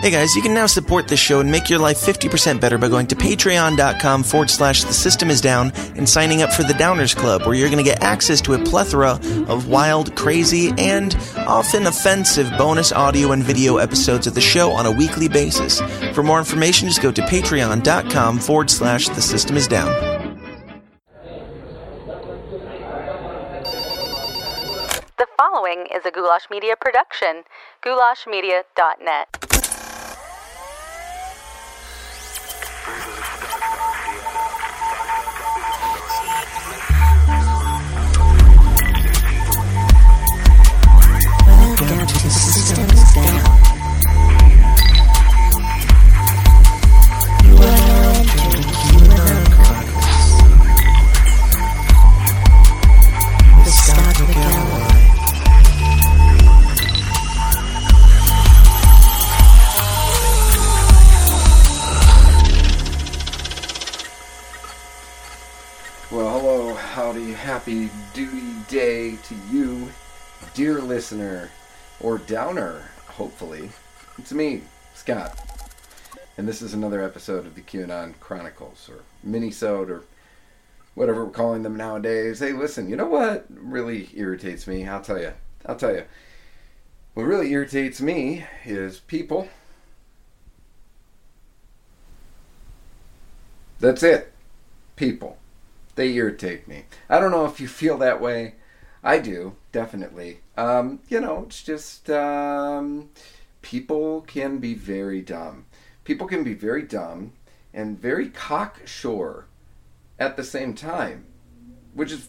Hey guys, you can now support this show and make your life 50% better by going to patreon.com forward slash the system is down and signing up for the Downers Club, where you're going to get access to a plethora of wild, crazy, and often offensive bonus audio and video episodes of the show on a weekly basis. For more information, just go to patreon.com forward slash the system is down. The following is a Goulash Media production. GoulashMedia.net. Brutal. Hopefully. It's me, Scott, and this is another episode of the QAnon Chronicles, or Minisode, or whatever we're calling them nowadays. Hey, listen, you know what really irritates me? I'll tell you. I'll tell you. What really irritates me is people. That's it. People they irritate me. I don't know if you feel that way. I do, definitely. Um, you know, it's just um, people can be very dumb. People can be very dumb and very cocksure at the same time, which is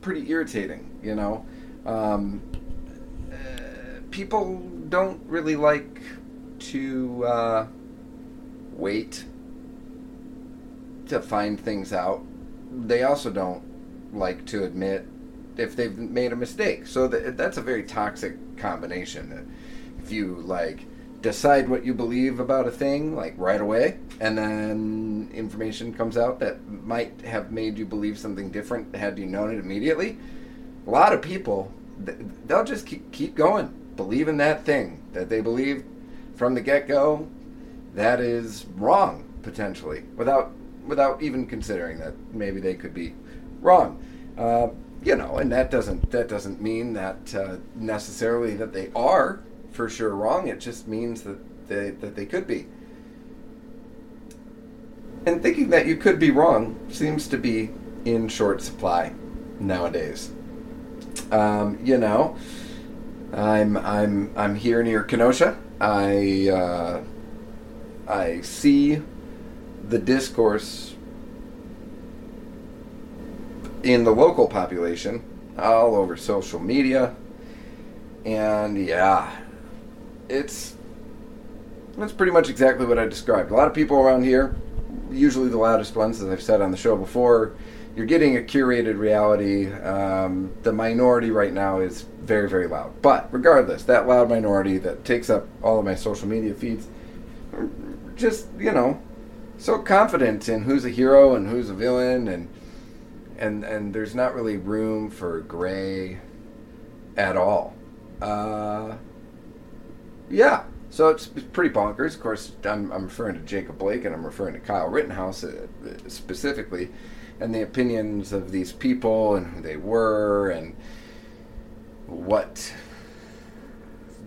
pretty irritating, you know. Um, uh, people don't really like to uh, wait to find things out they also don't like to admit if they've made a mistake. So th- that's a very toxic combination. If you like decide what you believe about a thing like right away and then information comes out that might have made you believe something different had you known it immediately, a lot of people th- they'll just keep, keep going, believe in that thing that they believe from the get-go that is wrong potentially without without even considering that maybe they could be wrong. Uh, you know, and that doesn't that doesn't mean that uh, necessarily that they are for sure wrong. It just means that they that they could be. And thinking that you could be wrong seems to be in short supply nowadays. Um, you know, I'm I'm I'm here near Kenosha. I uh, I see the discourse in the local population all over social media. And yeah it's that's pretty much exactly what i described. A lot of people around here usually the loudest ones as i've said on the show before you're getting a curated reality. Um, the minority right now is very very loud. But regardless that loud minority that takes up all of my social media feeds just you know so confident in who's a hero and who's a villain and and and there's not really room for gray at all. Uh, yeah, so it's, pretty bonkers. Of course, I'm, I'm referring to Jacob Blake and I'm referring to Kyle Rittenhouse uh, specifically, and the opinions of these people and who they were and what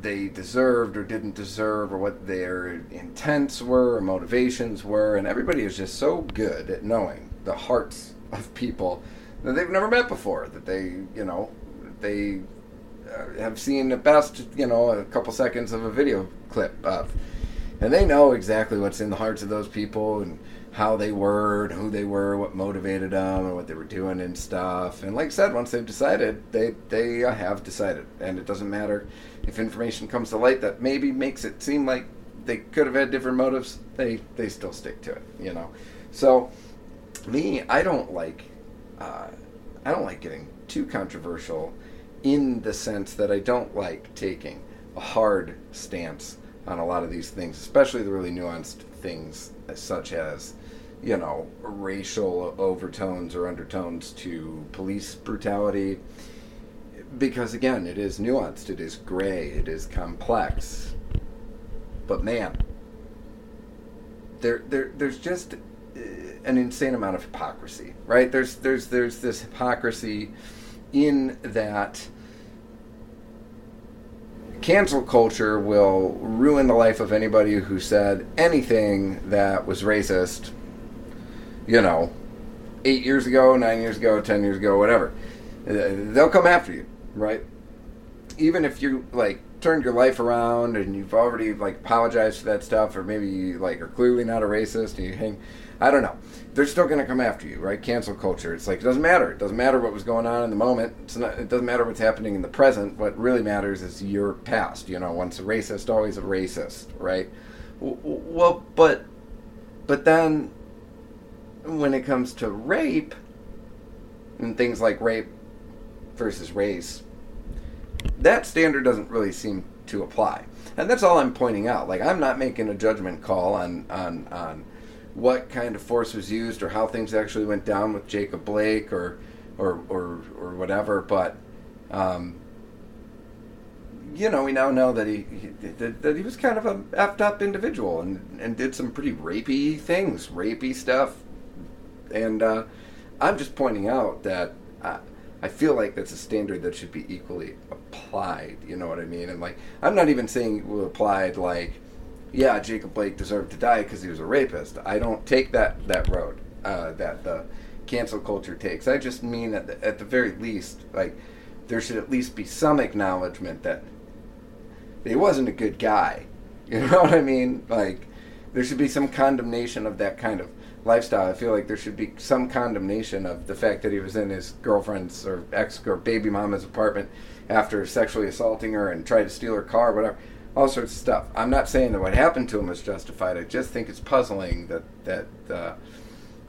they deserved or didn't deserve or what their intents were or motivations were and everybody is just so good at knowing the hearts of people that they've never met before that they you know they uh, have seen at best you know a couple seconds of a video clip of. And they know exactly what's in the hearts of those people and how they were and who they were what motivated them and what they were doing and stuff. And like i said once they've decided they they have decided. And it doesn't matter if information comes to light that maybe makes it seem like they could have had different motives they they still stick to it you know? So me i don't like uh, i don't like getting too controversial in the sense that i don't like taking a hard stance on a lot of these things especially the really nuanced things such as you know racial overtones or undertones to police brutality. Because again it is nuanced it is gray it is complex. But man there, there, there's just uh, an insane amount of hypocrisy, right? There's, there's, there's this hypocrisy in that cancel culture will ruin the life of anybody who said anything that was racist, you know, eight years ago, nine years ago, ten years ago, whatever. They'll come after you, right? Even if you like turned your life around and you've already like apologized for that stuff, or maybe you like are clearly not a racist and you hang, I don't know. They're still going to come after you, right? Cancel culture. It's like it doesn't matter. It doesn't matter what was going on in the moment. It's not. It doesn't matter what's happening in the present. What really matters is your past. You know, once a racist, always a racist, right? Well, but but then when it comes to rape and things like rape versus race, that standard doesn't really seem to apply. And that's all I'm pointing out. Like I'm not making a judgment call on on on what kind of force was used or how things actually went down with Jacob Blake or or or, or whatever, but um, you know, we now know that he, he that, that he was kind of a effed up individual and, and did some pretty rapey things, rapey stuff. And uh, I'm just pointing out that I, I feel like that's a standard that should be equally applied. You know what I mean? And like, I'm not even saying applied like, yeah, Jacob Blake deserved to die because he was a rapist. I don't take that that road uh, that the cancel culture takes. I just mean at the, at the very least, like, there should at least be some acknowledgement that he wasn't a good guy. You know what I mean? Like, there should be some condemnation of that kind of lifestyle. I feel like there should be some condemnation of the fact that he was in his girlfriend's or ex or baby mama's apartment after sexually assaulting her and tried to steal her car, whatever. All sorts of stuff. I'm not saying that what happened to him is justified. I just think it's puzzling that that uh,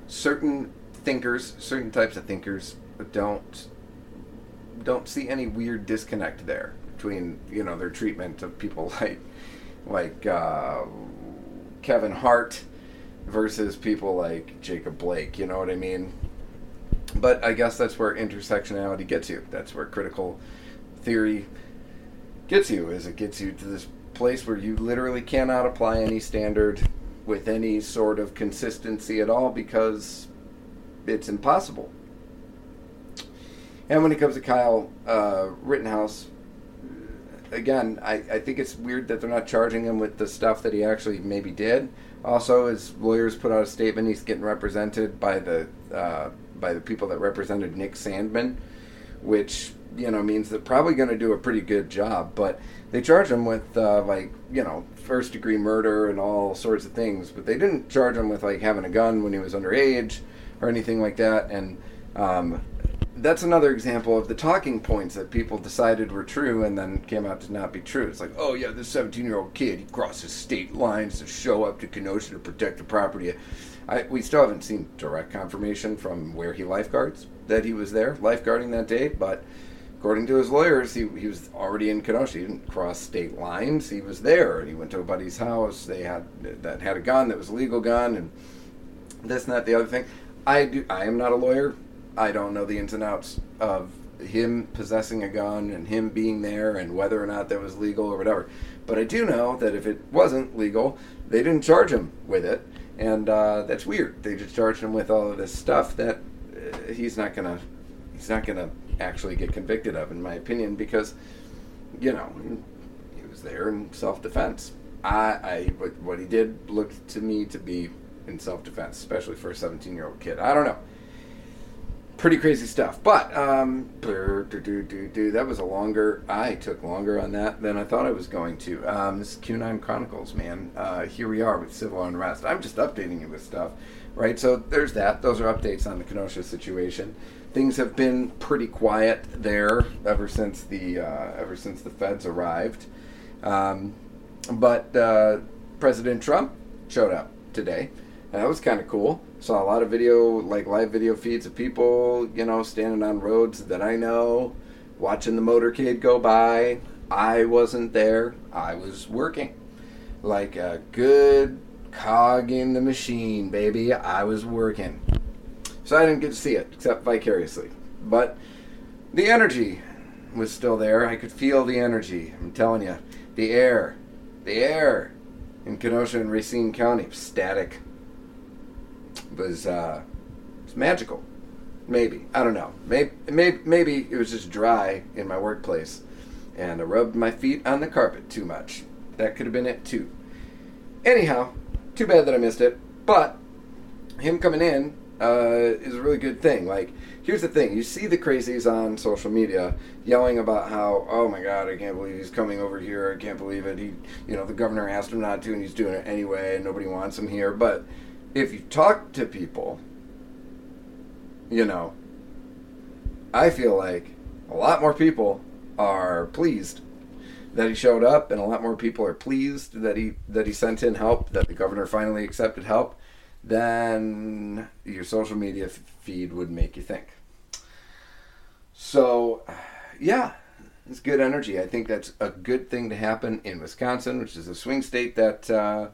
certain thinkers, certain types of thinkers, don't don't see any weird disconnect there between you know their treatment of people like like uh, Kevin Hart versus people like Jacob Blake. You know what I mean? But I guess that's where intersectionality gets you. That's where critical theory gets you. Is it gets you to this place where you literally cannot apply any standard with any sort of consistency at all because it's impossible. And when it comes to Kyle uh, Rittenhouse, again, I, I think it's weird that they're not charging him with the stuff that he actually maybe did. Also, his lawyers put out a statement. He's getting represented by the uh, by the people that represented Nick Sandmann, which you know means they're probably going to do a pretty good job. But they charge him with uh, like you know first degree murder and all sorts of things. But they didn't charge him with like having a gun when he was underage or anything like that. And um, that's another example of the talking points that people decided were true and then came out to not be true. It's like, oh yeah, this 17 year old kid, he crosses state lines to show up to Kenosha to protect the property. I, we still haven't seen direct confirmation from where he lifeguards that he was there lifeguarding that day, but according to his lawyers, he, he was already in Kenosha. He didn't cross state lines. He was there, he went to a buddy's house. They had that had a gun that was a legal gun, and this and that, the other thing. I do. I am not a lawyer. I don't know the ins and outs of him possessing a gun and him being there and whether or not that was legal or whatever. But I do know that if it wasn't legal, they didn't charge him with it, and uh, that's weird. They just charged him with all of this stuff that uh, he's not gonna he's not gonna actually get convicted of, in my opinion, because you know he was there in self defense. I, I what, what he did looked to me to be in self defense, especially for a 17 year old kid. I don't know pretty crazy stuff. But um, that was a longer. I took longer on that than I thought I was going to. Um, this is QAnon Chronicles, man. Uh, here we are with civil unrest. I'm just updating you with stuff, right? So there's that. Those are updates on the Kenosha situation. Things have been pretty quiet there ever since the uh, ever since the feds arrived. Um, but uh, President Trump showed up today. And that was kind of cool. Saw a lot of video, like live video feeds of people, you know, standing on roads that I know, watching the motorcade go by. I wasn't there. I was working. Like a good cog in the machine, baby. I was working. So I didn't get to see it, except vicariously. But the energy was still there. I could feel the energy. I'm telling you. The air. The air in Kenosha and Racine County. Static. Was uh, it was magical. Maybe I don't know. Maybe, maybe maybe it was just dry in my workplace, and I rubbed my feet on the carpet too much. That could have been it too. Anyhow, too bad that I missed it. But him coming in uh, is a really good thing. Like, here's the thing: you see the crazies on social media yelling about how, oh my god, I can't believe he's coming over here. I can't believe it. He, you know, the governor asked him not to, and he's doing it anyway, and nobody wants him here. But if you talk to people, you know, I feel like a lot more people are pleased that he showed up, and a lot more people are pleased that he that he sent in help, that the governor finally accepted help, than your social media f- feed would make you think. So, yeah, it's good energy. I think that's a good thing to happen in Wisconsin, which is a swing state that, uh,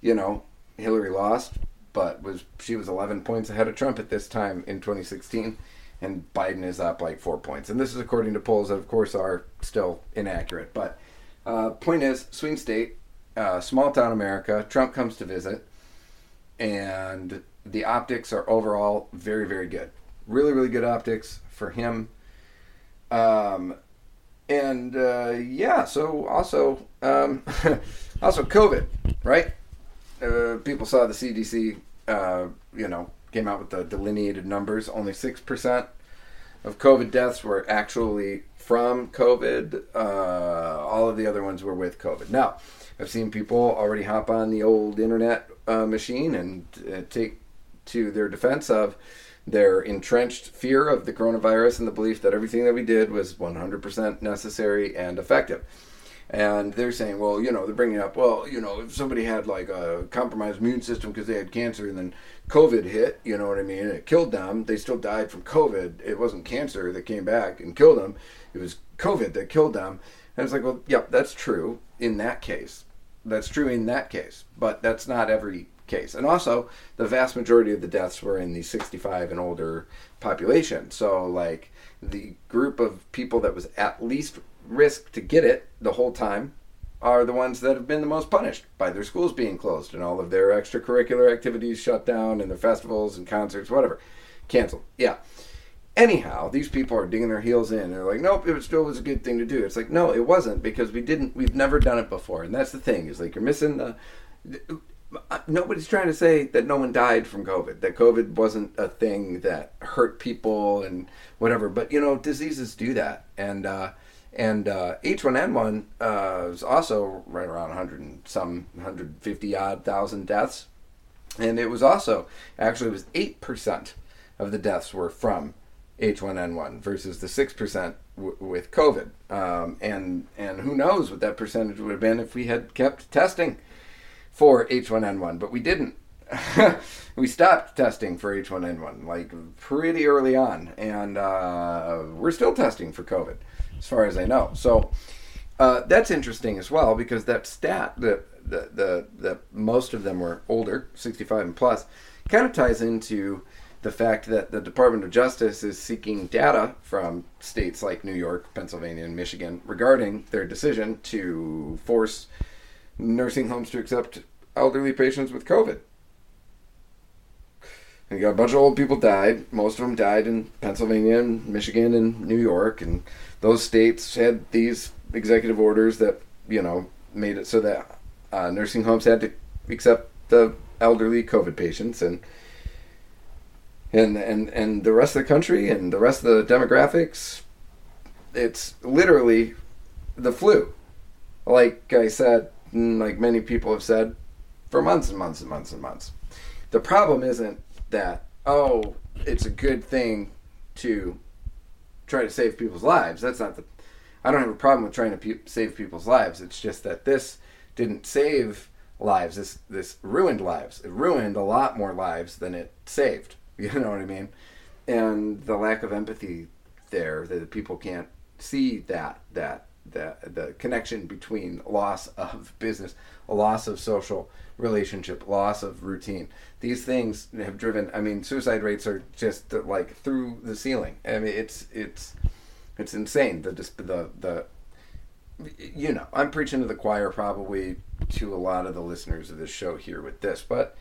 you know, Hillary lost, but was she was 11 points ahead of Trump at this time in 2016, and Biden is up like four points. And this is according to polls that, of course, are still inaccurate. But uh, point is, swing state, uh, small town America. Trump comes to visit, and the optics are overall very, very good. Really, really good optics for him. Um, and uh, yeah, so also, um, also COVID, right? Uh, people saw the CDC, uh, you know, came out with the delineated numbers. Only six percent of COVID deaths were actually from COVID. Uh, all of the other ones were with COVID. Now, I've seen people already hop on the old internet uh, machine and uh, take to their defense of their entrenched fear of the coronavirus and the belief that everything that we did was 100% necessary and effective. And they're saying, well, you know, they're bringing up, well, you know, if somebody had like a compromised immune system because they had cancer and then COVID hit, you know what I mean, and it killed them, they still died from COVID. It wasn't cancer that came back and killed them, it was COVID that killed them. And it's like, well, yep, that's true in that case. That's true in that case, but that's not every case. And also, the vast majority of the deaths were in the 65 and older population. So, like, the group of people that was at least risk to get it the whole time are the ones that have been the most punished by their schools being closed and all of their extracurricular activities shut down and their festivals and concerts, whatever, canceled. Yeah. Anyhow, these people are digging their heels in. They're like, nope, it still was a good thing to do. It's like, no, it wasn't because we didn't. We've never done it before, and that's the thing. Is like you're missing the. Nobody's trying to say that no one died from COVID. That COVID wasn't a thing that hurt people and whatever. But you know, diseases do that, and uh, and uh, H1N1 uh, was also right around 100 and some 150 odd thousand deaths, and it was also actually it was eight percent of the deaths were from H1N1 versus the six percent w- with COVID, um, and and who knows what that percentage would have been if we had kept testing for H1N1, but we didn't. we stopped testing for H1N1 like pretty early on, and uh, we're still testing for COVID, as far as I know. So uh, that's interesting as well because that stat that the, the most of them were older, 65 and plus, kind of ties into the fact that the Department of Justice is seeking data from states like New York, Pennsylvania, and Michigan regarding their decision to force nursing homes to accept elderly patients with COVID. And you got a bunch of old people died. Most of them died in Pennsylvania and Michigan and New York, and those states had these executive orders that you know made it so that uh, nursing homes had to accept the elderly COVID patients, and and and and the rest of the country and the rest of the demographics, it's literally the flu. Like I said, like many people have said, for months and months and months and months. The problem isn't that oh, it's a good thing to try to save people's lives. That's not the. I don't have a problem with trying to pe- save people's lives. It's just that this didn't save lives. This this ruined lives. It ruined a lot more lives than it saved. You know what I mean? And the lack of empathy there, that people can't see that that that the connection between loss of business, a loss of social relationship, loss of routine. These things have driven. I mean, suicide rates are just uh, like through the ceiling. I mean, it's it's it's insane. The the the you know, I'm preaching to the choir probably to a lot of the listeners of this show here with this, but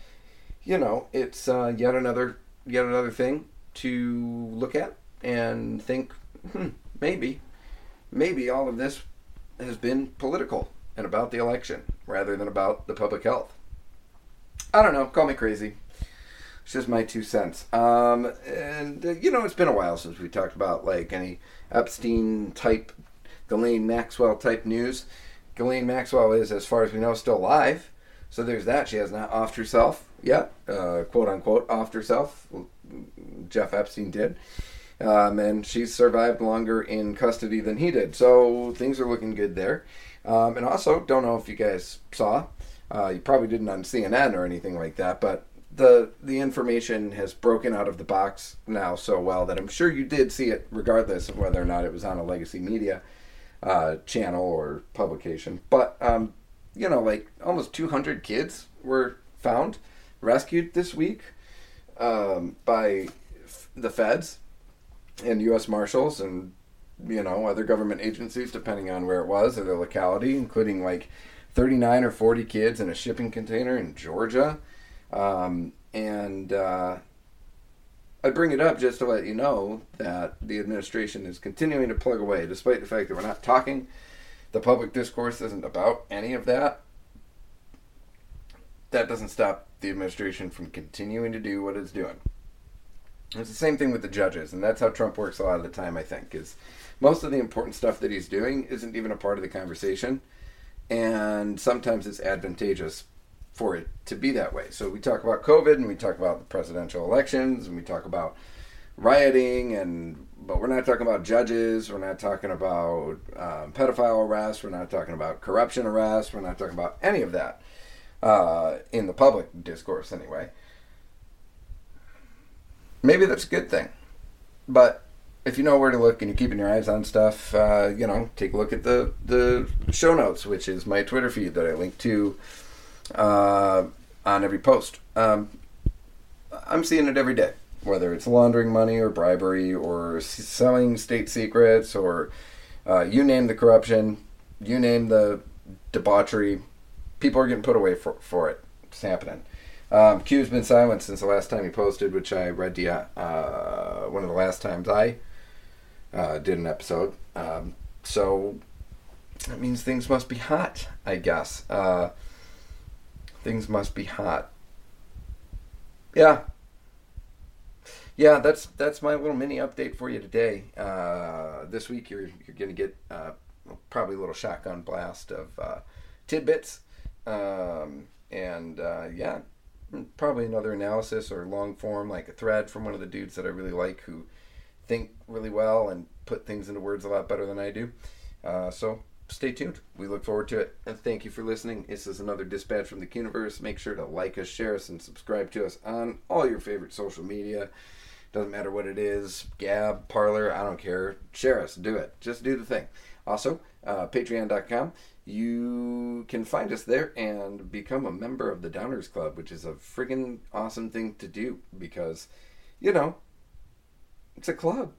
you know, it's uh, yet another yet another thing to look at and think, hmm, maybe, maybe all of this has been political and about the election rather than about the public health. I don't know. Call me crazy. It's just my two cents. Um, and uh, you know, it's been a while since we talked about like any Epstein type, Ghislaine Maxwell type news. Ghislaine Maxwell is, as far as we know, still alive. So there's that. She has not offed herself yet, uh, quote unquote, offed herself. Jeff Epstein did. Um, and she's survived longer in custody than he did. So things are looking good there. Um, and also, don't know if you guys saw, uh, you probably didn't on CNN or anything like that, but the the information has broken out of the box now so well that I'm sure you did see it, regardless of whether or not it was on a legacy media uh, channel or publication. But um, you know, like almost 200 kids were found, rescued this week um, by f- the feds and U.S. Marshals and you know other government agencies, depending on where it was or the locality, including like 39 or 40 kids in a shipping container in Georgia. Um, and uh, I bring it up just to let you know that the administration is continuing to plug away, despite the fact that we're not talking. The public discourse isn't about any of that. That doesn't stop the administration from continuing to do what it's doing. It's the same thing with the judges, and that's how Trump works a lot of the time. I think is most of the important stuff that he's doing isn't even a part of the conversation, and sometimes it's advantageous for it to be that way. So we talk about COVID, and we talk about the presidential elections, and we talk about rioting, and but we're not talking about judges. We're not talking about um, pedophile arrests. We're not talking about corruption arrests. We're not talking about any of that uh, in the public discourse, anyway maybe that's a good thing. But if you know where to look and you're keeping your eyes on stuff, uh, you know, take a look at the the show notes, which is my Twitter feed that I link to uh, on every post. Um, I'm seeing it every day, whether it's laundering money or bribery or selling state secrets or uh, you name the corruption, you name the debauchery. People are getting put away for, for it. It's happening. Um, Q's been silent since the last time he posted, which I read to you uh, one of the last times I uh, did an episode. Um, so that means things must be hot, I guess. Uh, things must be hot. Yeah. Yeah, that's that's my little mini update for you today. Uh, this week you're you're gonna get uh, probably a little shotgun blast of uh, tidbits, um, and yeah, probably another analysis or long form like a thread from one of the dudes that I really like who think really well and put things into words a lot better than I do. Uh, so stay tuned. We look forward to it. And thank you for listening. This is another dispatch from the universe. Make sure to like us, share us, and subscribe to us on all your favorite social media. Doesn't matter what it is Gab, Parler, I don't care. Share us. Do it. Just do the thing. Also, uh, patreon.com. You can find us there and become a member of the Downers Club, which is a friggin' awesome thing to do because, you know, it's a club.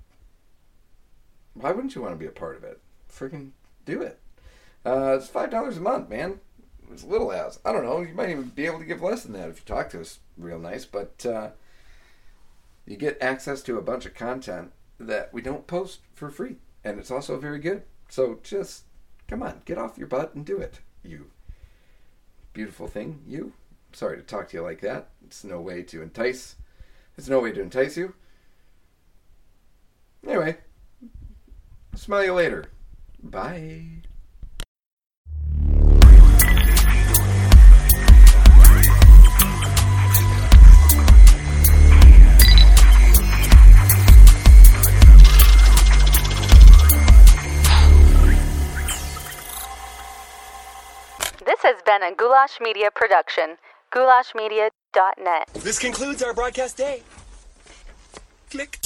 Why wouldn't you want to be a part of it? Friggin' do it. Uh, it's five dollars a month, man. As little as I don't know. You might even be able to give less than that if you talk to us real nice. But uh, you get access to a bunch of content that we don't post for free, and it's also very good. So just come on, get off your butt and do it, you beautiful thing. You. Sorry to talk to you like that. It's no way to entice. It's no way to entice you. Anyway, smell you later. Bye. Has been a Goulash Media production. GoulashMedia.net. This concludes our broadcast day. Click.